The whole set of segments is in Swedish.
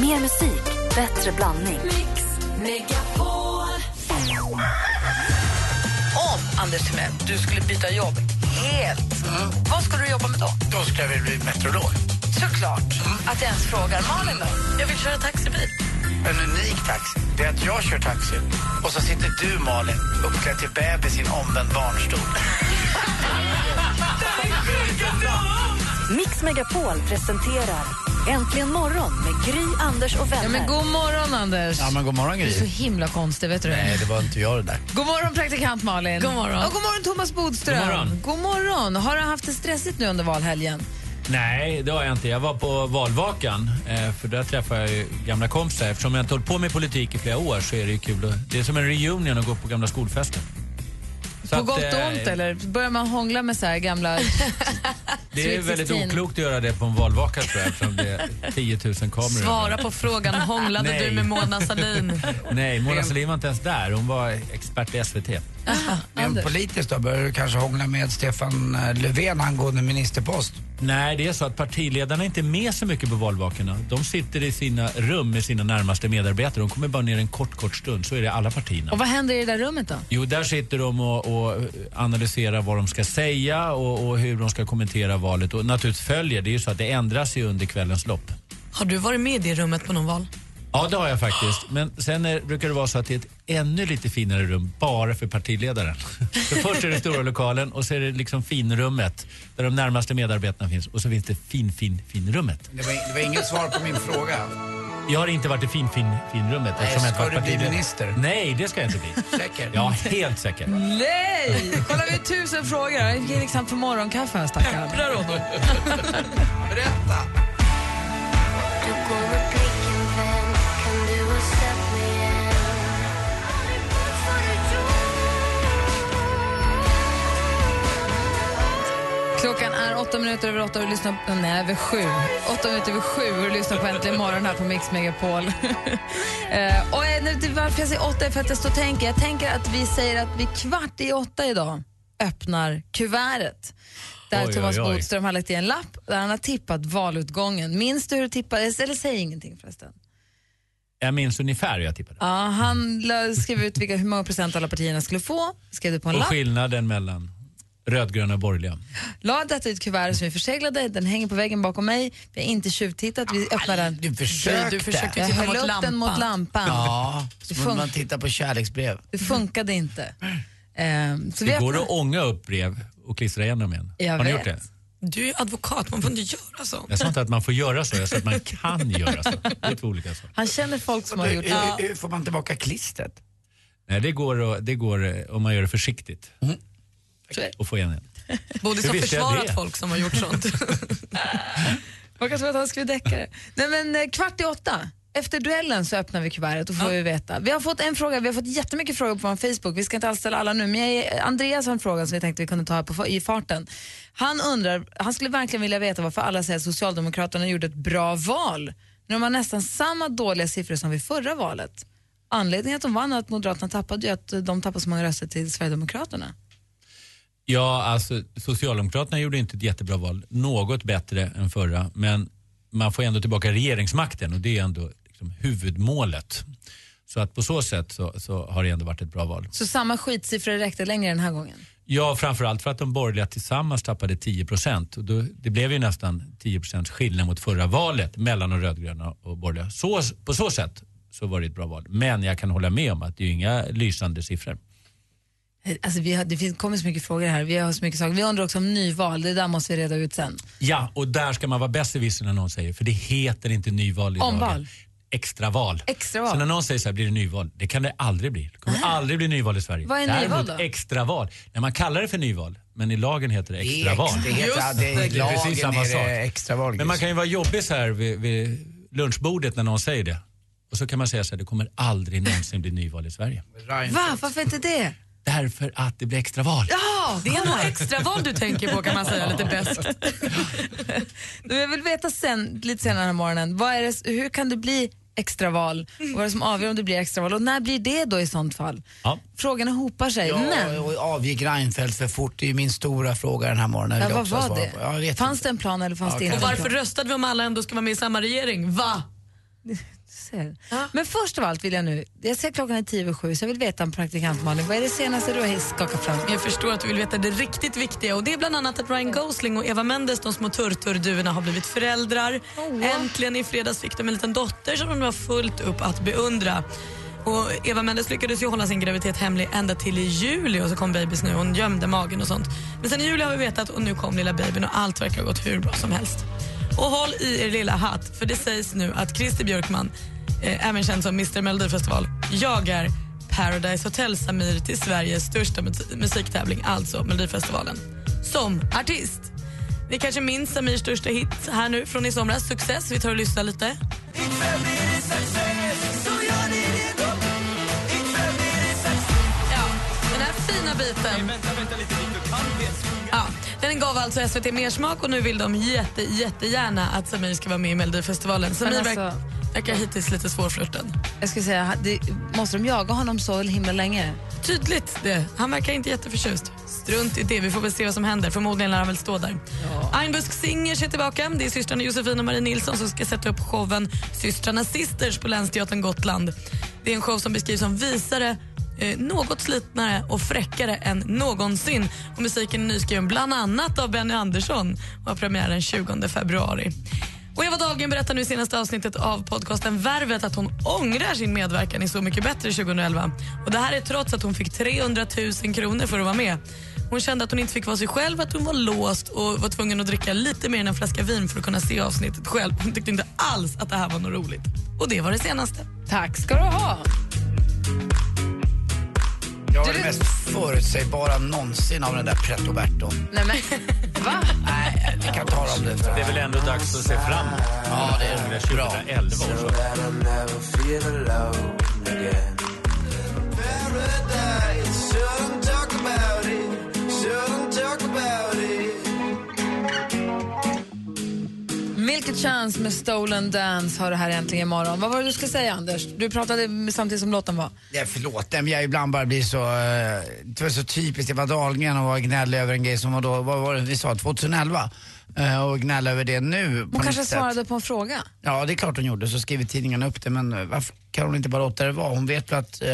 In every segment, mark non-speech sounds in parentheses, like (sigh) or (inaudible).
Mer musik, bättre blandning. Mix Megapol. Om, Anders Timell, du skulle byta jobb helt, vad skulle du jobba med då? Då ska jag bli meteorolog. Såklart att jag ens frågar. Malin då? Jag vill köra taxibil. En unik taxi, det är att jag kör taxi och så sitter du, Malin, uppklädd till bebis i en omvänd barnstol. Mix Megapol presenterar Äntligen morgon med Gry, Anders och vänner. Ja, men god morgon, Anders. Ja, men god morgon, Du är så Gry. himla konstig, vet du? Nej, det var inte jag det där. God morgon, praktikant Malin. God morgon. Och god morgon, Thomas Bodström. God morgon. God morgon. Har du haft det stressigt nu under valhelgen? Nej, det har jag inte. Jag var på valvakan, eh, för där träffade jag gamla kompisar. Eftersom jag inte hållit på med politik i flera år så är det ju kul. Det är som en reunion att gå på gamla skolfester. Så På att, gott och eh, ont, eller börjar man hångla med så här gamla... (laughs) Det är Sweet väldigt 16. oklokt att göra det på en valvaka tror jag, eftersom det är 10 000 kameror. Svara på frågan, hånglade Nej. du med Mona Sahlin? Nej, Mona Sahlin var inte ens där. Hon var expert i SVT. Men Anders. politiskt då, börjar du kanske hångla med Stefan eh, Löfven angående ministerpost? Nej, det är så att partiledarna är inte med så mycket på valvakorna. De sitter i sina rum med sina närmaste medarbetare. De kommer bara ner en kort, kort stund. Så är det alla partierna. Och vad händer i det där rummet då? Jo, där sitter de och, och analyserar vad de ska säga och, och hur de ska kommentera valet. Och naturligtvis följer, det är ju så att det ändras ju under kvällens lopp. Har du varit med i det rummet på någon val? Ja, det har jag faktiskt. Men sen är, brukar det vara så att det är ett ännu lite finare rum bara för partiledaren. (laughs) Så först är det stora lokalen och så är det liksom finrummet där de närmaste medarbetarna finns och så finns det fin, fin, finrummet. Det var, det var inget svar på min fråga. Jag har inte varit i fin, fin, finrummet eftersom jag inte ska varit du bli minister? Nej, det ska jag inte bli. (laughs) Säker? Ja, helt säker. Nej! Kolla, vi har tusen frågor. Jag gick liksom för morgonkaffe här, stackarn. (laughs) Berätta! Klockan är åtta minuter över åtta och du lyssnar på... Nej, över sju. Åtta minuter över sju och du lyssnar på Äntligen morgon här på Mix Megapol. (laughs) eh, och eh, nu, varför jag säger åtta är för att jag står och tänker. Jag tänker att vi säger att vi kvart i åtta idag öppnar kuvertet. Där Oj, Thomas oj. Bodström har lagt i en lapp där han har tippat valutgången. Minns du hur det tippades? Eller säg ingenting förresten. Jag minns ungefär hur jag tippade. Ja, han skrev ut vilka, hur många procent alla partierna skulle få, skrev det på en Och lapp. skillnaden mellan rödgröna och borgerliga. La detta i ett kuvert som är förseglade, den hänger på väggen bakom mig. Vi har inte tjuvtittat, vi öppnar den. Du försökte. Du försökte Jag titta höll mot upp den mot lampan. lampan. Ja, Det fun- man titta på kärleksbrev. Det funkade inte. Ehm, så vi Det går öppnar- att ånga upp brev och klistra igen dem igen. Jag Har ni vet. gjort det? Du är ju advokat, man får inte göra så. Jag sa inte att man får göra så, jag sa att man kan göra så. Det är två olika saker. Han känner folk som har gjort hur, hur får man tillbaka klistret? Nej, det går, det går eh, om man gör det försiktigt. Och få igen. (laughs) Bodis har försvarat folk som har gjort sånt. (laughs) Man kan tro att han skulle däcka det. Nej, men eh, kvart i åtta. Efter duellen så öppnar vi kuvertet och får vi veta. Vi har fått en fråga, vi har fått jättemycket frågor på vår Facebook. Vi ska inte alls ställa alla nu, men jag, Andreas har en fråga som vi tänkte vi kunde ta här på, i farten. Han undrar, han skulle verkligen vilja veta varför alla säger att Socialdemokraterna gjorde ett bra val. När de har nästan samma dåliga siffror som vid förra valet. Anledningen att de vann att Moderaterna tappade ju att de tappade så många röster till Sverigedemokraterna. Ja, alltså Socialdemokraterna gjorde inte ett jättebra val. Något bättre än förra, men man får ändå tillbaka regeringsmakten och det är ändå liksom huvudmålet. Så att på så sätt så, så har det ändå varit ett bra val. Så samma skitsiffror räckte längre den här gången. Ja, framförallt för att de borgerliga tillsammans tappade 10 procent. Det blev ju nästan 10 procents skillnad mot förra valet mellan de rödgröna och borgerliga. Så, på så sätt så var det ett bra val. Men jag kan hålla med om att det är inga lysande siffror. Alltså vi har, det finns, kommer så mycket frågor här. Vi har så mycket saker. Vi undrar också om nyval. Det där måste vi reda ut sen. Ja, och där ska man vara besserwisser när någon säger, för det heter inte nyval idag. Omval. Extraval. Extraval. Så när någon säger så här, blir det nyval? Det kan det aldrig bli. Det kommer aldrig bli nyval i Sverige. Vad är Däremot nyval då? extraval. När man kallar det för nyval, men i lagen heter det extraval. ex, det heter, Just det, det, är det är precis samma sak. extraval. Men man kan ju vara jobbig så här vid, vid lunchbordet när någon säger det. Och så kan man säga så här, det kommer aldrig någonsin bli nyval i Sverige. Va? Varför inte det? Därför att det blir extraval. Ja! Det är nog extraval du tänker på kan man säga lite bäst. Jag vill veta sen, lite senare den här morgonen, vad är det, hur kan det bli extraval? Vad är det som avgör om det blir extraval? Och när blir det då i sånt fall? Ja. Frågorna hopar sig. Ja, men, och avgick Reinfeldt för fort? Det är ju min stora fråga den här morgonen. ja, vad var det? Ja, fanns inte. det en plan eller fanns Ja, det inte Och varför röstade vi om alla ändå ska vara med i samma regering? Va? Ser. Men först av allt vill jag nu, jag ser klockan är tio över sju så jag vill veta om praktikant Malin, vad är det senaste du har skakat fram? Jag förstår att du vill veta det riktigt viktiga och det är bland annat att Ryan Gosling och Eva Mendes, de små turturduvorna, har blivit föräldrar. Äntligen i fredags fick de en liten dotter som de har fullt upp att beundra. Och Eva Mendes lyckades ju hålla sin graviditet hemlig ända till i juli och så kom babys nu. Hon gömde magen och sånt. Men sen i juli har vi vetat och nu kom lilla babyn och allt verkar ha gått hur bra som helst. Och håll i er lilla hatt för det sägs nu att Christer Björkman, eh, även känd som Mr Melodifestival, jagar Paradise Hotel Samir till Sveriges största mus- musiktävling, alltså Melodifestivalen, som artist. Ni kanske minns Samirs största hit här nu från i somras, Success. Vi tar och lyssnar lite. Ja, den här fina biten. Ja, den gav alltså SVT mer smak och nu vill de jätte, jättegärna att Samir ska vara med i Melodifestivalen. Samir alltså- verkar hittills lite svårflörten. Jag skulle säga, det, måste de jaga honom så himla länge? Tydligt det. Han verkar inte jätteförtjust. Strunt i det, vi får väl se vad som händer. Förmodligen lär han väl stå där. Einbusk Singers är tillbaka. Det är systrarna Josefin och Marie Nilsson som ska sätta upp showen Systrarna Sisters på Länsteatern Gotland. Det är en show som beskrivs som visare eh, något slitnare och fräckare än någonsin. Och musiken är nyskriven bland annat av Benny Andersson och har premiär den 20 februari. Och Eva Dahlgren berättar nu i senaste avsnittet av podcasten Värvet att hon ångrar sin medverkan i Så mycket bättre 2011. Och Det här är trots att hon fick 300 000 kronor för att vara med. Hon kände att hon inte fick vara sig själv, att hon var låst och var tvungen att dricka lite mer än en flaska vin för att kunna se avsnittet själv. Hon tyckte inte alls att det här var något roligt. Och det var det senaste. Tack ska du ha. Jag är det mest förutsägbara någonsin av den där Pretto Berto. Nej men, (laughs) va? Nej, vi kan tala om det efter. Det är väl ändå dags att se framåt? Ja, det är bra. 2011 och så. Milk Chance med Stolen Dance har det här äntligen imorgon. Vad var det du skulle säga Anders? Du pratade samtidigt som låten var. Ja, förlåt, men jag ibland bara blir så... eh, Det var så typiskt Eva Dahlgren att vara gnällig över en grej som var då, vad var det vi sa, 2011? Eh, Och gnälla över det nu Hon kanske sätt. svarade på en fråga. Ja, det är klart hon gjorde. Så skriver tidningarna upp det. Men varför kan hon inte bara låta det vara? Hon vet ju att eh,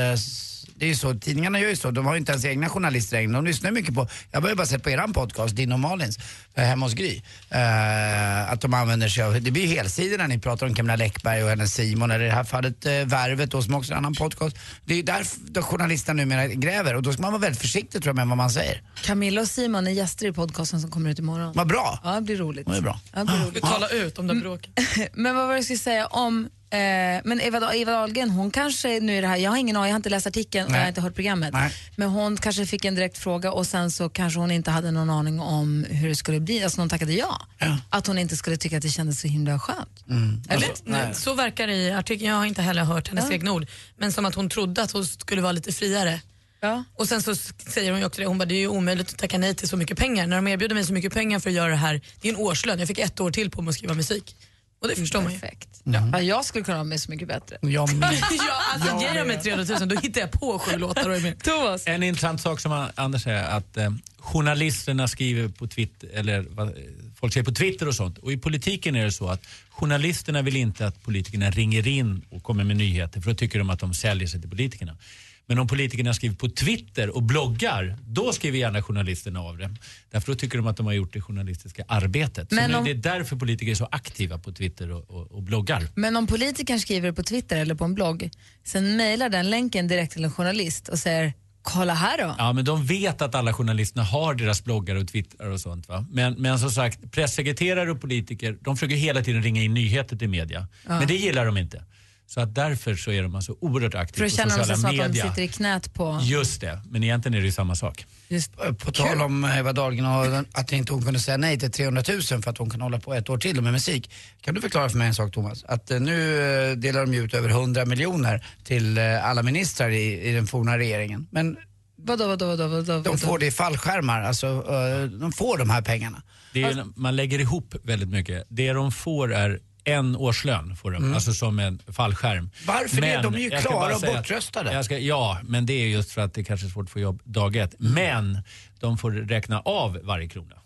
det är ju så, tidningarna gör ju så. De har ju inte ens egna journalister längre. De lyssnar ju mycket på, jag har ju bara sett på eran podcast, din och Malins, eh, hemma hos Gry. Eh, att de använder sig av, det blir ju helsidor när ni pratar om Camilla Läckberg och hennes Simon, eller i det här fallet eh, Värvet då, som också är en annan podcast. Det är ju där de journalisterna numera gräver och då ska man vara väldigt försiktig tror jag med vad man säger. Camilla och Simon är gäster i podcasten som kommer ut imorgon. Vad bra! Ja, det blir roligt. Det är bra. Ja, det blir roligt. Tala ut om det bråket. (laughs) Men vad var det jag skulle säga om eh, men Eva, Eva Dahlgren, hon kanske nu är det här, jag har ingen aning, jag har inte läst artikeln och jag har inte hört programmet. Nej. Men hon kanske fick en direkt fråga och sen så kanske hon inte hade någon aning om hur det skulle bli, alltså hon tackade ja. Ja. Att hon inte skulle tycka att det kändes så himla skönt. Eller? Alltså, så verkar det i artikeln. Jag har inte heller hört hennes egna ord. Men som att hon trodde att hon skulle vara lite friare. Ja. Och sen så säger hon ju också det, hon bara, det är ju omöjligt att tacka nej till så mycket pengar. När de erbjuder mig så mycket pengar för att göra det här, det är en årslön. Jag fick ett år till på mig att skriva musik. Och det förstår man ju. Perfekt. Ja. jag skulle kunna vara med Så mycket bättre. Jag med. (laughs) ja, alltså, ger jag mig 300 000 då hittar jag på sju låtar och är med. (laughs) Thomas. En intressant sak som Anders säger att eh, journalisterna skriver på Twitter, eller vad, folk säger på Twitter och sånt. Och i politiken är det så att journalisterna vill inte att politikerna ringer in och kommer med nyheter för då tycker de att de säljer sig till politikerna. Men om politikerna skriver på Twitter och bloggar, då skriver gärna journalisterna av det. Därför då tycker de att de har gjort det journalistiska arbetet. Så Men nu, om- Det är därför politiker är så aktiva på Twitter och, och, och bloggar. Men om politikern skriver på Twitter eller på en blogg, sen mejlar den länken direkt till en journalist och säger kolla här då. Ja, men de vet att alla journalisterna har deras bloggar och twittrar och sånt. Va? Men, men som sagt, pressekreterare och politiker de försöker hela tiden ringa in nyheter till media. Men det gillar de inte. Så att därför så är de alltså oerhört För aktiva att på känna sig sociala som att de sitter i knät på... Just det, men egentligen är det ju samma sak. Just, På tal om Eva Dahlgren och att inte hon kunde säga nej till 300 000 för att hon kan hålla på ett år till med musik. Kan du förklara för mig en sak Thomas? Att eh, nu eh, delar de ju ut över 100 miljoner till eh, alla ministrar i, i den forna regeringen. Men vadå, vadå, vadå, vadå? de får det i fallskärmar, alltså eh, de får de här pengarna. Det är, man lägger ihop väldigt mycket. Det de får är en årslön, får de, alltså som en fallskärm. Mm. Varför det? De är ju klara och bortröstade. Ska, ja, men det är just för att det kanske är svårt att få jobb dag ett. Mm. Men de får räkna av varje krona.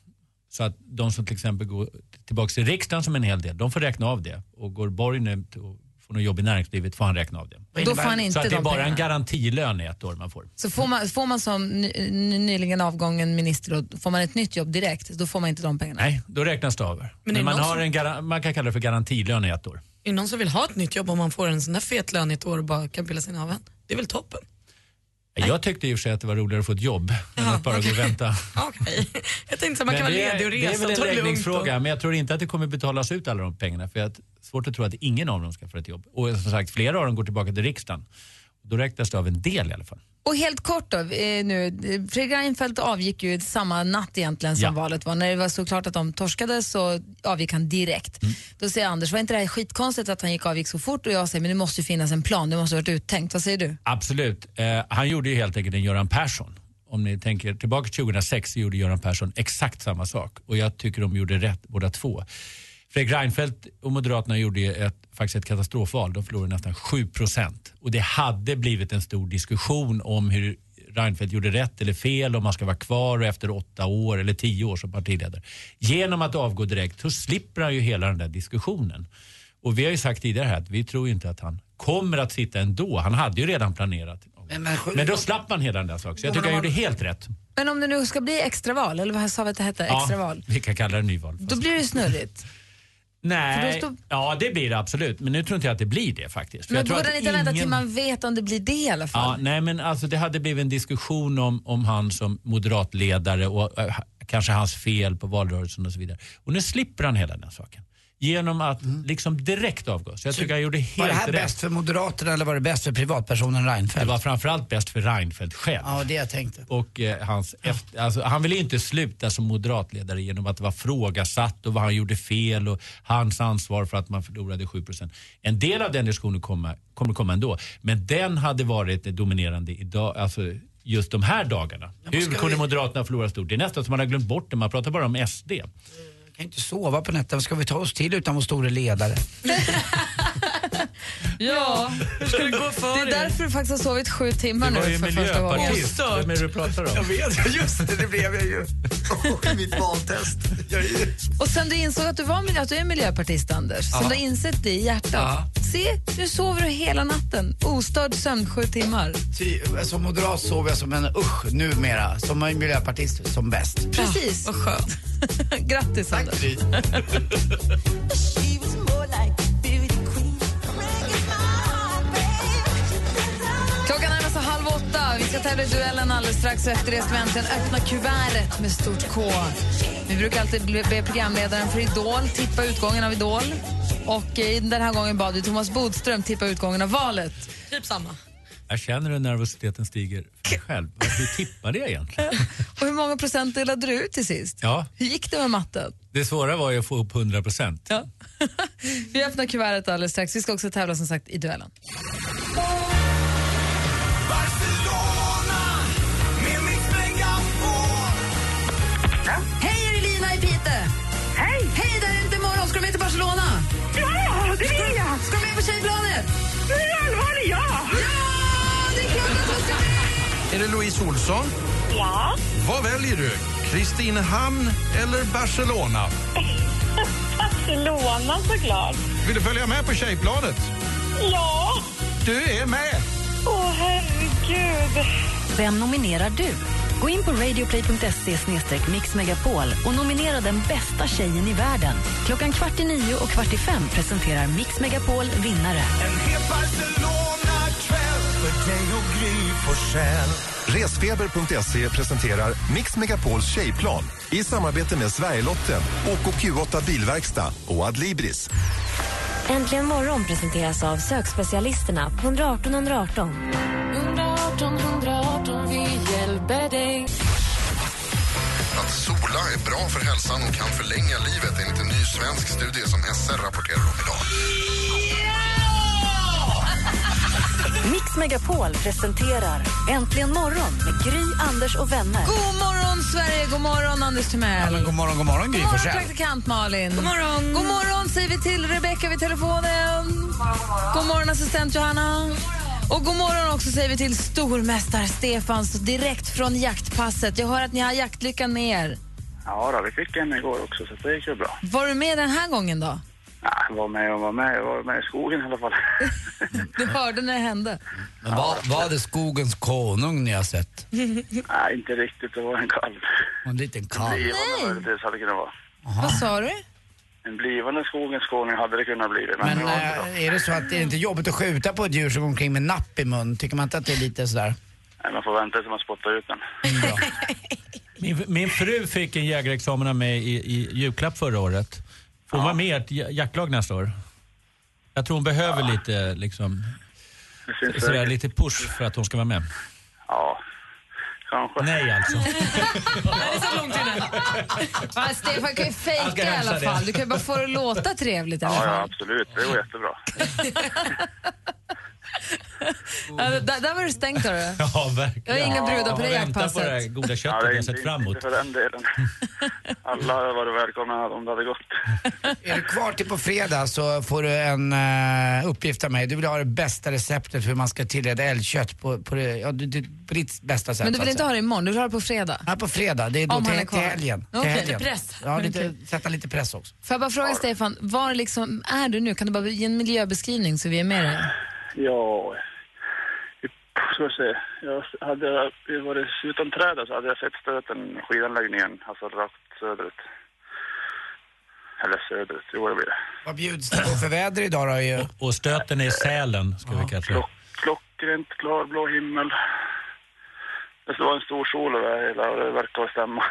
Så att de som till exempel går tillbaka till riksdagen som en hel del, de får räkna av det. Och går Borg nu och får något jobb i näringslivet får han räkna av det. Då får han Så inte att det är de bara en garantilön i ett år man får. Så får man, får man som ny, ny, nyligen avgången minister, då får man ett nytt jobb direkt, då får man inte de pengarna. Nej, då räknas det av. Men Men, man, har som- en man kan kalla det för garantilön i ett år. Är det någon som vill ha ett nytt jobb om man får en sån där fet lön i ett år och bara kan pilla sig av en? Det är väl toppen? Jag tyckte i och för sig att det var roligare att få ett jobb än att bara gå och vänta. (laughs) Okej. Jag tänkte att man kan vara ledig och det är resa väl en läggningsfråga, och- men jag tror inte att det kommer betalas ut alla de pengarna. För jag har svårt att tro att ingen av dem ska få ett jobb. Och som sagt, flera av dem går tillbaka till riksdagen. Då räknas det av en del i alla fall. Och helt kort då, eh, nu, Fredrik Reinfeldt avgick ju samma natt egentligen som Ja. valet var. När det var så klart att de torskade så avgick han direkt. Mm. Då säger Anders, var inte det här skitkonstigt att han gick avgick så fort? Och jag säger, men det måste ju finnas en plan, det måste ha varit uttänkt. Vad säger du? Absolut. Eh, han gjorde ju helt enkelt en Göran Persson. Om ni tänker tillbaka till 2006 så gjorde Göran Persson exakt samma sak. Och jag tycker de gjorde rätt båda två. Fredrik Reinfeldt och Moderaterna gjorde ju ett, faktiskt ett katastrofval. De förlorade nästan 7 procent. Och det hade blivit en stor diskussion om hur Reinfeldt gjorde rätt eller fel, om han ska vara kvar efter åtta år eller tio år som partiledare. Genom att avgå direkt så slipper han ju hela den där diskussionen. Och vi har ju sagt tidigare här att vi tror inte att han kommer att sitta ändå. Han hade ju redan planerat. Men, men, Men då slapp man hela den där saken. Så jag tycker han gjorde helt rätt. Men om det nu ska bli extraval, eller vad sa vi att det hette? Extraval. vi kan kalla det nyval. Då blir det snurrigt. Nej, står- ja det blir det absolut. Men nu tror inte jag att det blir det faktiskt. För Men borde ni inte vänta till ingen- man vet om det blir det i alla Ja, fall? nej men alltså det hade blivit en diskussion om, om han som moderatledare och äh, kanske hans fel på valrörelsen och så vidare. Och nu slipper han hela den saken. Genom att liksom direkt avgå. Så jag tycker han gjorde var det helt här rätt. bäst för Moderaterna eller var det bäst för privatpersonen Det Reinfeldt? var framförallt bäst för Reinfeldt själv. Ja, det jag tänkte. Och eh, hans efter, alltså, han ville inte sluta som moderatledare genom att det var frågasatt och vad han gjorde fel och hans ansvar för att man förlorade 7% En del av den diskussionen kommer, kommer komma ändå. Men den hade varit det dominerande idag, alltså just de här dagarna. Hur kunde vi- Moderaterna förlora stort? Det är nästan som man har glömt bort det. Man pratar bara om SD. Jag kan inte sova på nätterna. Vad ska vi ta oss till utan vår store ledare? (laughs) (laughs) Ja, Hur (laughs) ska det gå för det är därför du faktiskt har sovit sju timmar nu för första gången. miljöpartist. Vem är det du pratar om? vet, (laughs) just det, det blev jag ju. Oh, mitt valtest. Jag. Och sen du insåg att du, var, att du är miljöpartist, Anders, Ja. du har insett det i hjärtat. Ja. Se, nu sover du hela natten. Ostörd sömn, sju timmar. Som moderat sover jag som en usch numera. Som en miljöpartist som bäst. Precis. Vad skönt. Grattis, Anders. Ska tävla i duellen alldeles strax. och Efter det ska vi äntligen öppna kuvertet med stort K. Vi brukar alltid bli- be programledaren för Idol tippa utgången av Idol. Och den här gången bad vi Thomas Bodström tippa utgången av valet. Typ samma. Jag känner hur nervositeten stiger för mig själv. Hur tippade jag egentligen? (laughs) Och hur många procent delade du ut till sist? Ja, Hur gick det med matten? det svåra var ju att få upp 100 procent. Ja. (laughs) vi öppnar kuvertet alldeles strax. Vi ska också tävla som sagt i duellen. Hej! Där är inte imorgon. Ska du med till Barcelona? Ja, det vill jag! Ska du med på tjejplanet? Nu är det allvar, ja! Ja, det är klart att du ska med! Är det Louise Olsson? Ja, Vad väljer du? Kristinehamn eller Barcelona? (laughs) Barcelona såklart. Vill du följa med på tjejplanet? Ja! Du är med! Åh, herregud. Vem nominerar du? Gå in på radioplay.se mixmegapol och nominera den bästa tjejen i världen. Klockan kvart i nio och kvart i fem presenterar Mix Megapol vinnare. Resfeber.se presenterar Mix Megapols tjejplan i samarbete med Sverigelotten, OKQ8 Bilverkstad och Adlibris. Äntligen morgon presenteras av sökspecialisterna på 118 118. 118 118, vi dig. Att sola är bra för hälsan och kan förlänga livet enligt en ny svensk studie som SR rapporterar om idag. Mix Megapol presenterar Äntligen morgon med Gry, Anders och vänner. God morgon, Sverige! God morgon, Anders Ja, Timell. men god morgon, god morgon Gry God morgon, praktikant Malin. God morgon. God morgon säger vi till Rebecka vid telefonen. God morgon, assistent Johanna. Och god morgon också säger vi till stormästare Stefan så direkt från jaktpasset. Jag hör att ni har jaktlyckan med er. Ja, då, vi fick en igår också, så det gick ju bra. Var du med den här gången då? Ja, var med och var med. Jag var med i skogen i alla fall. (laughs) Du hörde när det hände. Men var, var det skogens konung ni har sett? Nej, inte riktigt. Det var en kalv. En liten En kalv. var det det hade kunnat vara. Vad sa du? En blivande skogens konung hade det kunnat bli. Men, Men det inte då. äh, är det så att det är inte jobbigt att skjuta på ett djur som går omkring med napp i mun? Tycker man inte att det är lite sådär? Nej, man får vänta tills man spottar ut den. (laughs) Min, min fru fick en jägarexamen av mig i, i julklapp förra året. Får hon vara med i ert ja- jaktlag nästa år? Jag tror hon behöver lite, liksom, sådär, lite push för att hon ska vara med. Ja, kanske. Nej alltså. (laughs) Nej, det satt långt inne. Ja, Stefan kan ju fejka i alla fall. Du kan ju bara få det att låta trevligt i alla Ja, ja, absolut. Det går jättebra. (laughs) Ja, där, där var du stängt hörru. Ja, verkligen. Jag har inga brudar på det väntar på det här jaktpasset. goda Ja, köttet det är jag inte, sett fram emot. för den delen. Alla hade varit välkomna om det hade gått. Är du kvar till på fredag så får du en uh, uppgift av mig. Du vill ha det bästa receptet för hur man ska tillreda älgkött på, på, det, ja, du, du, på ditt bästa sätt. Men du vill inte ha det imorgon, du vill ha det på fredag. Ja, på fredag. Det är då Om till, till helgen. Till helgen. Lite press. Ja, lite, sätta lite press också. Får jag bara fråga Stefan, var liksom är du nu? Kan du bara ge en miljöbeskrivning så vi är med dig? Ja, ska vi se. Jag hade jag varit utan träda så hade jag sett stöten skidanläggningen, alltså rakt söderut. Eller söderut, jo det blir det. Vad bjuds det på för väder idag då? Ju? Och stöten är Sälen, ska vi kanske... Klock, klockrent klarblå himmel. Det står en stor sol över det hela och det verkar stämma.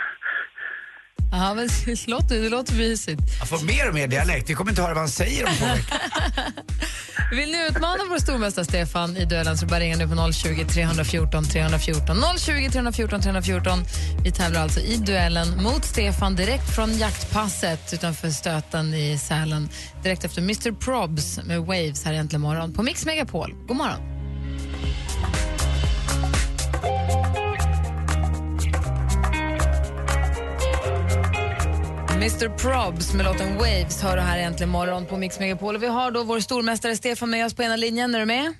Ja, men (laughs) det låter, det låter mysigt. Jag får mer och mer dialekt. Vi kommer inte höra vad han säger om två veckor. (laughs) Vill ni utmana vår stormästare Stefan i duellen så bara ringa nu på 020 314 314. 020 314 314. Vi tävlar alltså i duellen mot Stefan direkt från jaktpasset utanför Stöten i Sälen. Direkt efter Mr Probs med Waves här egentligen morgon på Mix Megapol. God morgon. Mr Probs med låten Waves hör du här äntligen morgon på Mix Megapol. Och Vi har då vår stormästare Stefan med oss på ena linjen. Är du med?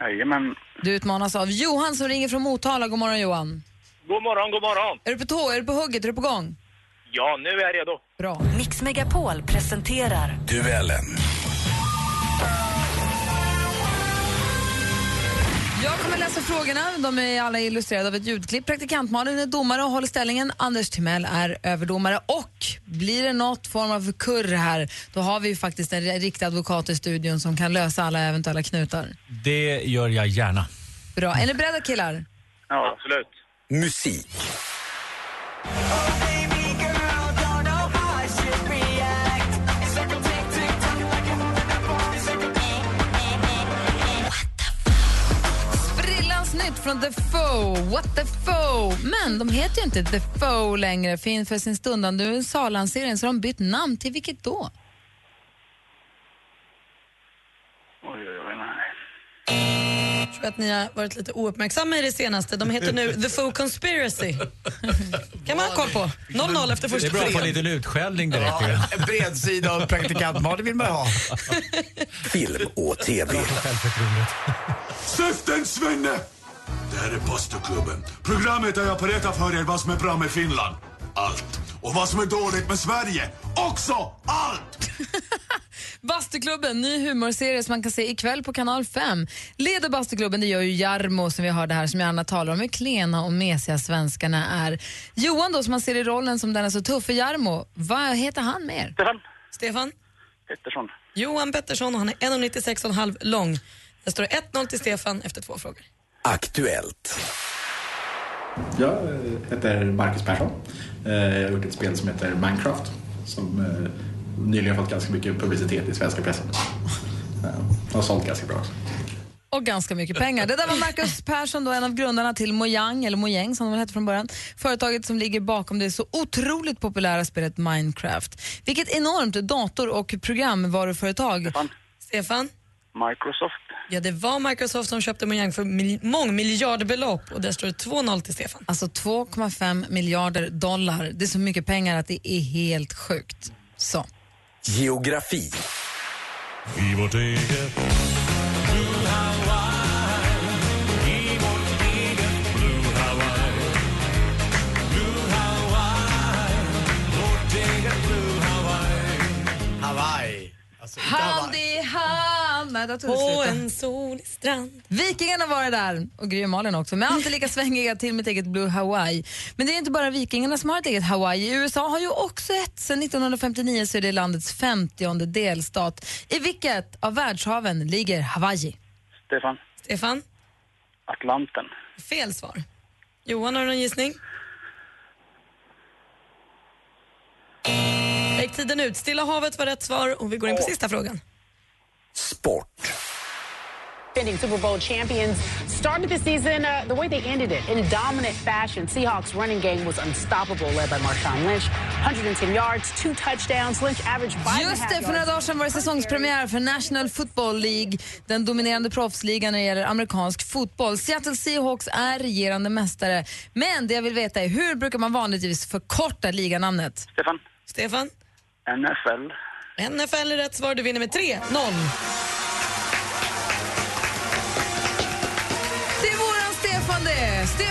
Jajamän. Du utmanas av Johan som ringer från Motala. God morgon Johan. God morgon, god morgon. Är du på tå? Är du på hugget? Är du på gång? Ja, nu är jag redo. Bra. Mix Megapol presenterar Duellen. Jag kommer läsa frågorna. De är alla illustrerade av ett ljudklipp. Praktikant Malin är domare och håller ställningen. Anders Timell är överdomare. Och blir det något form av kurr här, då har vi ju faktiskt en riktig advokat i studion som kan lösa alla eventuella knutar. Det gör jag gärna. Bra. Är ni beredda killar? Ja, absolut. Musik. Nytt från The Foe. What the Foe? Men de heter ju inte The Foe längre. För inför sin stundande USA-lansering så har de bytt namn till vilket då? Oj, oj, oj, nej. Jag tror att ni har varit lite ouppmärksamma i det senaste. De heter nu The Faux Conspiracy. (laughs) kan man ha koll på. 0-0 efter Det är första bra att få frågan. lite utskällning direkt. Ja, en bredsida av praktikant Malin vill man ha. Film och TV. Säften Svenne! Det här är Bastuklubben. Programmet där jag berättar för er vad som är bra med Finland. Allt. Och vad som är dåligt med Sverige. Också allt! (laughs) Bastuklubben, ny humorserie som man kan se ikväll på kanal 5. Leder Bastuklubben, det gör ju Jarmo som vi hörde här, som jag gärna talar om hur klena och mesiga svenskarna är. Johan då, som man ser i rollen som den är så tuff för Jarmo, vad heter han mer? Stefan Stefan? Pettersson. Johan Pettersson och han är 1,96,5 lång. Det står 1-0 till Stefan efter två frågor. Aktuellt. Jag eh, heter Marcus Persson. Eh, Jag har gjort ett spel som heter Minecraft som eh, nyligen fått ganska mycket publicitet i svenska pressen. Har sålt ganska bra också. Och ganska mycket pengar. Det där var Marcus Persson, då, en av grundarna till Mojang, eller Mojang som de hette från början. Företaget som ligger bakom det så otroligt populära spelet Minecraft. Vilket enormt dator och programvaruföretag. Stefan. Stefan? Microsoft. Ja, det var Microsoft som köpte Mojang för mil- mångmiljardbelopp och där står det 2-0 till Stefan. Alltså 2,5 miljarder dollar. Det är så mycket pengar att det är helt sjukt. Så. Geografi. I vårt eget Blue Hawaii I vårt eget Blue Hawaii Blue Hawaii Vårt eget Blue Hawaii Hawaii. Alltså, Hand i hand. Nej, det På en solig strand. Vikingarna var det där, och Gry och Malin också, men alltid lika svängiga till mitt eget Blue Hawaii. Men det är inte bara Vikingarna som har ett eget Hawaii. USA har ju också ett. Sedan 1959 så är det landets 50 delstat. I vilket av världshaven ligger Hawaii? Stefan. Stefan? Atlanten. Fel svar. Johan, har du någon gissning? Gick tiden ut. Stilla havet var rätt svar och vi går in på sista frågan. Sport. Super Bowl champions started the season uh, the way they ended it in dominant fashion. Seahawks running game was unstoppable, led by Marshawn Lynch. 110 yards, two touchdowns. Lynch averaged five Just det, för några dagar sedan var det säsongspremiär för National Football League, den dominerande proffsligan när det gäller amerikansk fotboll. Seattle Seahawks är regerande mästare. Men det jag vill veta är hur brukar man vanligtvis förkorta liganamnet? Stefan. Stefan? NFL. NFL är rätt svar. Du vinner med 3-0.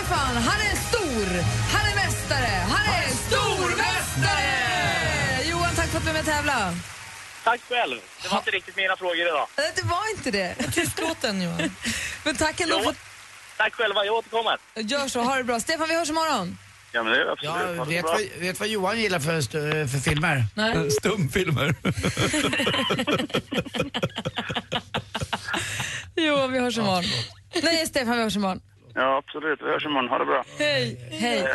Stefan, han är stor, han är mästare, han är stormästare! Johan, tack för att du är med och tävla. Tack själv. Det var inte riktigt mina frågor idag. Nej, Det var inte det. Tystlåten, Johan. (laughs) Men tack ändå för Tack själva, jag återkommer. Gör så, ha det bra. Stefan, vi hörs imorgon. Ja, men det är absolut. Ja, vet, bra. vad, vet vad Johan gillar för, st- för filmer? Nej. Stumfilmer. (laughs) Johan, vi hörs imorgon. Nej, Stefan, vi hörs imorgon. Ja, absolut. Vi hörs imorgon. Ha det bra. Hej. Hej.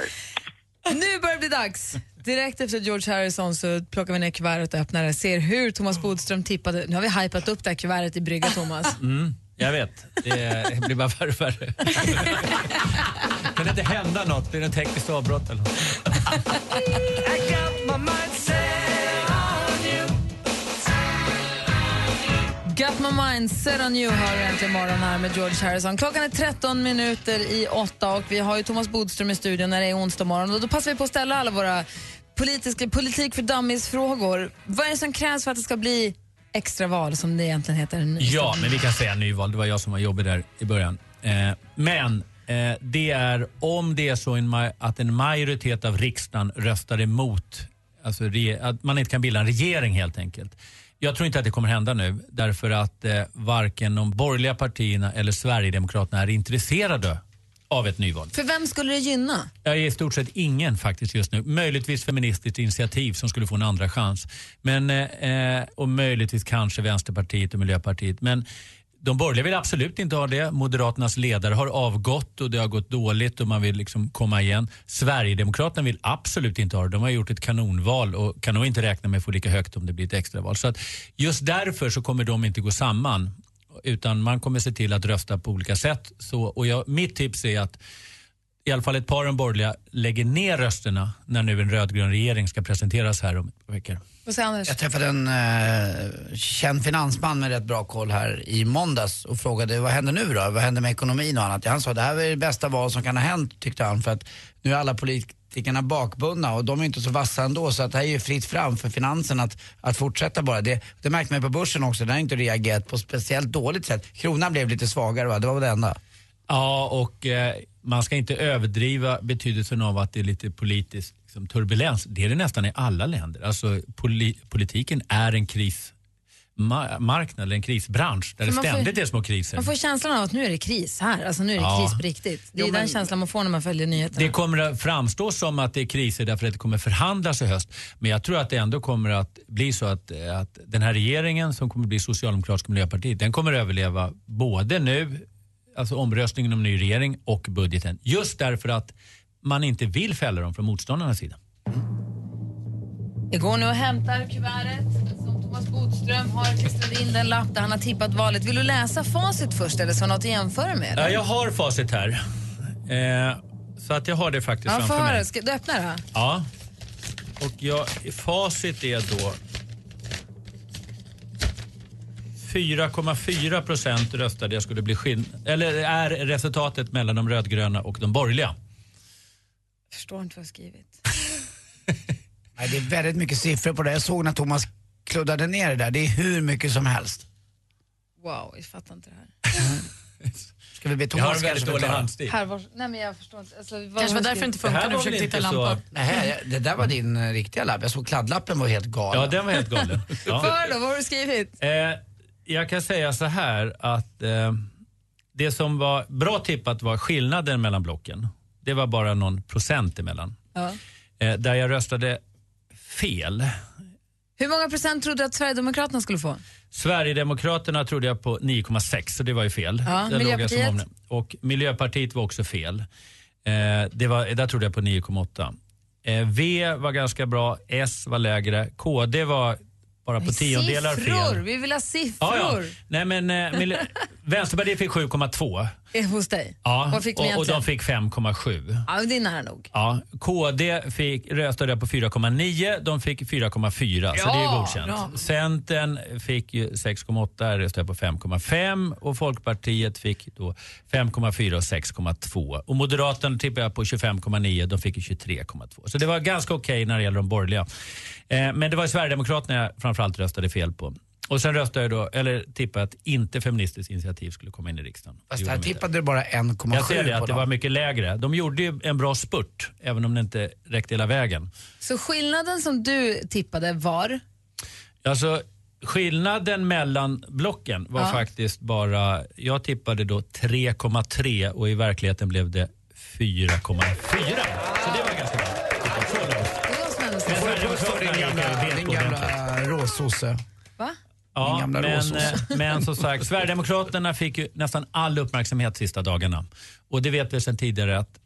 Nu börjar det bli dags. Direkt efter George Harrison så plockar vi ner kuvertet och öppnar det. Ser hur Thomas Bodström tippade. Nu har vi hypat upp det här kuvertet i brygga, Thomas. (laughs) Mm, jag vet. Det blir bara värre och värre. (laughs) kan det inte hända något? Blir det en tekniskt avbrott eller något? (laughs) Got my mind set on you hör du äntligen morgon här med George Harrison. Klockan är 13 minuter i åtta och vi har ju Thomas Bodström i studion när det är onsdag morgon och då passar vi på att ställa alla våra politiska, politik för dummies-frågor. Vad är det som krävs för att det ska bli extraval som det egentligen heter? Ja, men vi kan säga nyval. Det var jag som var jobbig där i början. Eh, men eh, det är om det är så en att en majoritet av riksdagen röstar emot, alltså att man inte kan bilda en regering helt enkelt. Jag tror inte att det kommer hända nu därför att eh, varken de borgerliga partierna eller Sverigedemokraterna är intresserade av ett nyval. För vem skulle det gynna? Jag är i stort sett ingen faktiskt just nu. Möjligtvis Feministiskt initiativ som skulle få en andra chans. Men, eh, och möjligtvis kanske Vänsterpartiet och Miljöpartiet. Men de borgerliga vill absolut inte ha det. Moderaternas ledare har avgått och det har gått dåligt och man vill liksom komma igen. Sverigedemokraterna vill absolut inte ha det. De har gjort ett kanonval och kan nog inte räkna med att få lika högt om det blir ett extraval. Så att just därför så kommer de inte gå samman. Utan man kommer se till att rösta på olika sätt. Så, och jag, mitt tips är att i alla fall ett par av de borgerliga lägger ner rösterna när nu en rödgrön regering ska presenteras här om ett par veckor. Vad säger Anders? Jag träffade en eh, känd finansman med rätt bra koll här i måndags och frågade vad händer nu då? Vad händer med ekonomin och annat? Han sa det här är det bästa val som kan ha hänt tyckte han för att nu är alla politikerna bakbundna och de är inte så vassa ändå så att det här är ju fritt fram för finansen att, att fortsätta bara. Det, det märkte man på börsen också, den har inte reagerat på speciellt dåligt sätt. Kronan blev lite svagare va, det var väl det enda. Ja, och eh, man ska inte överdriva betydelsen av att det är lite politisk liksom, turbulens. Det är det nästan i alla länder. Alltså, poli politiken är en krismarknad, eller en krisbransch där det man får- ständigt är små kriser. Man får känslan av att nu är det kris här, alltså nu är det Ja. kris på riktigt. Det är Jo, den känslan man får när man följer nyheterna. Det kommer att framstå som att det är kriser därför att det kommer förhandlas i höst. Men jag tror att det ändå kommer att bli så att, att den här regeringen som kommer att bli Socialdemokratiska Miljöpartiet, den kommer att överleva både nu, alltså omröstningen om ny regering och budgeten. Just därför att man inte vill fälla dem från motståndarnas sida. Jag går nu och hämtar kuvertet som Thomas Bodström har klistrat in den lapp där han har tippat valet. Vill du läsa facit först eller så har något att jämföra med? Ja, jag har facit här. Eh, så att jag har det faktiskt Ja, framför mig. Ska du öppna det? Ja. Och jag, facit är då 4,4 procent röstade jag skulle bli skill- eller är resultatet mellan de rödgröna och de borgerliga. Jag förstår inte vad jag skrivit. (laughs) Nej, det är väldigt mycket siffror på det. Jag såg när Thomas kluddade ner det där, det är hur mycket som helst. Wow, jag fattar inte det här. (laughs) Ska vi be Jag har Thomas en väldigt dålig handstil. Här var, nej men jag förstår inte. Alltså, vad Kanske var därför det inte funkar när du försökte hitta lampan. Nej, det där var din eh, riktiga lapp. Jag såg kladdlappen var helt galen. Ja, den var helt galen. (laughs) För då, vad har du skrivit? Eh, jag kan säga så här att eh, det som var bra tippat var skillnaden mellan blocken. Det var bara någon procent emellan. Ja. Eh, där jag röstade fel. Hur många procent trodde du att Sverigedemokraterna skulle få? Sverigedemokraterna trodde jag på 9,6 så det var ju fel. Ja, Där Miljöpartiet? Och Miljöpartiet var också fel. Eh, det var, där trodde jag på 9,8. Eh, v var ganska bra, S var lägre, KD var bara på tiondelar siffror! fel. Vi vill ha siffror! Ja, ja. Nej, men, eh, miljö- (laughs) Vänsterpartiet fick 7,2. Eh, Hos dig? Ja, Vad fick och, och egentligen? de fick 5,7. Ja, det är nära nog. Ja, KD fick, röstade på 4,9, de fick 4,4 så det är godkänt. bra. Centern fick ju 6,8, röstade på 5,5 och Folkpartiet fick då 5,4 och 6,2. Och Moderaterna tippade jag på 25,9, de fick ju 23,2. Så det var ganska okej när det gäller de borgerliga. Eh, men det var Sverigedemokraterna jag framförallt röstade fel på. Och sen röstade jag då, eller tippade att inte Feministiskt initiativ skulle komma in i riksdagen. Fast här tippade du bara 1,7 Jag ser det, att det var mycket lägre. De gjorde ju en bra spurt, även om det inte räckte hela vägen. Så skillnaden som du tippade var? Alltså, skillnaden mellan blocken var Ja. faktiskt bara, jag tippade då 3,3 och i verkligheten blev det 4,4. Råsosse? Va? Ja, men, eh, men som sagt, (laughs) Sverigedemokraterna fick ju nästan all uppmärksamhet sista dagarna. Och det vet vi sedan tidigare att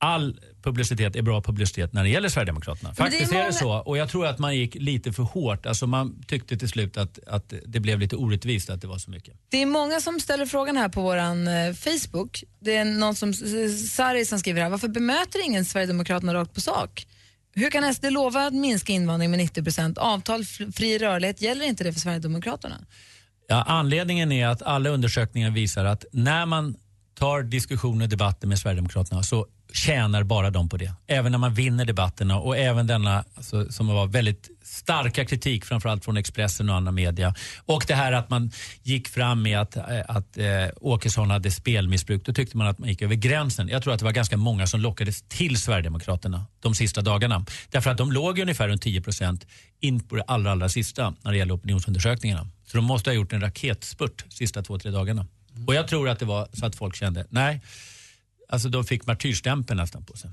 all publicitet är bra publicitet när det gäller Sverigedemokraterna. Men det är Faktiskt är, det så. Och jag tror att man gick lite för hårt. Alltså man tyckte till slut att, att det blev lite orättvist att det var så mycket. Det är många som ställer frågan här på våran eh, Facebook. Det är någon som, Sari som skriver här, varför bemöter ingen Sverigedemokraterna rakt på sak? Hur kan SD lova att minska invandring med 90 procent? Avtal, fri rörlighet, gäller inte det för Sverigedemokraterna? Ja, anledningen är att alla undersökningar visar att när man tar diskussioner och debatter med Sverigedemokraterna så tjänar bara de på det. Även när man vinner debatterna och även denna alltså, som var väldigt starka kritik framförallt från Expressen och andra media. Och det här att man gick fram med att, eh, att eh, Åkesson hade spelmissbruk. Då tyckte man att man gick över gränsen. Jag tror att det var ganska många som lockades till Sverigedemokraterna de sista dagarna. Därför att de låg ungefär runt 10 procent in på det allra, allra sista när det gäller opinionsundersökningarna. Så de måste ha gjort en raketspurt sista två, tre dagarna. Och jag tror att det var så att folk kände, nej, alltså de fick martyrstämpeln nästan på sig.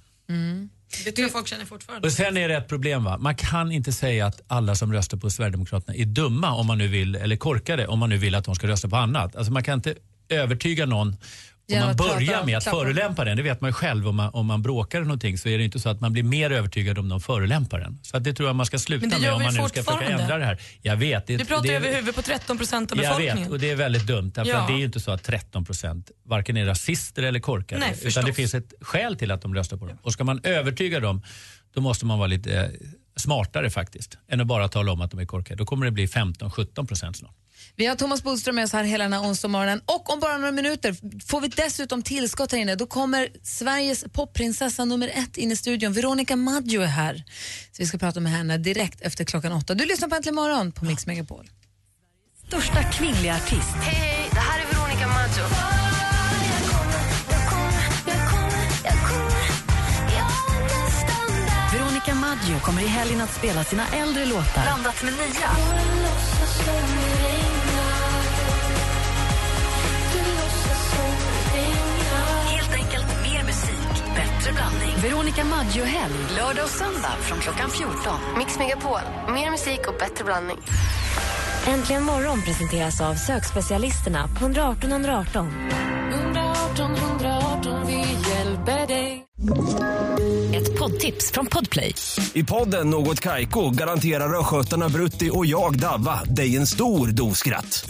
Det tror jag folk känner fortfarande. Och sen är det ett problem va, man kan inte säga att alla som röstar på Sverigedemokraterna är dumma om man nu vill, eller korkade om man nu vill att de ska rösta på annat. Alltså man kan inte övertyga någon om man börjar med att förolämpa den. Det vet man ju själv om man, om man bråkar eller någonting så är det inte så att man blir mer övertygad om de förolämpar den. Så det tror jag man ska sluta med om man nu ska försöka ändra det här. Jag vet. Det, Du pratar det, över huvudet på 13 procent av jag befolkningen. vet och det är väldigt dumt. Därför Ja. det är ju inte så att 13 procent varken är rasister eller korkade. Nej, utan det finns ett skäl till att de röstar på dem. Och ska man övertyga dem då måste man vara lite eh, smartare faktiskt. Än att bara tala om att de är korkade. Då kommer det bli 15-17 procent snart. Vi har Thomas Bodström med oss här hela den här onsdagsmorgonen och om bara några minuter får vi dessutom tillskott här inne. Då kommer Sveriges popprinsessa nummer ett in i studion. Veronica Maggio är här. Så vi ska prata med henne direkt efter klockan åtta. Du lyssnar på Äntligen morgon på Mix Megapol. Största kvinnliga artist. Hej, hej, det här är Veronica Maggio. Veronica Maggio kommer i helgen att spela sina äldre låtar. Blandat med nya. Bättre blandning. Veronica Maggio-helg, lördag och söndag från klockan 14. Mix Megapol, mer musik och bättre blandning. Äntligen morgon presenteras av sökspecialisterna på 118 118. 118 118, vi hjälper dig. Ett poddtips från Podplay. I podden Något Kaiko garanterar östgötarna Brutti och jag, Davva, dig en stor dos skratt.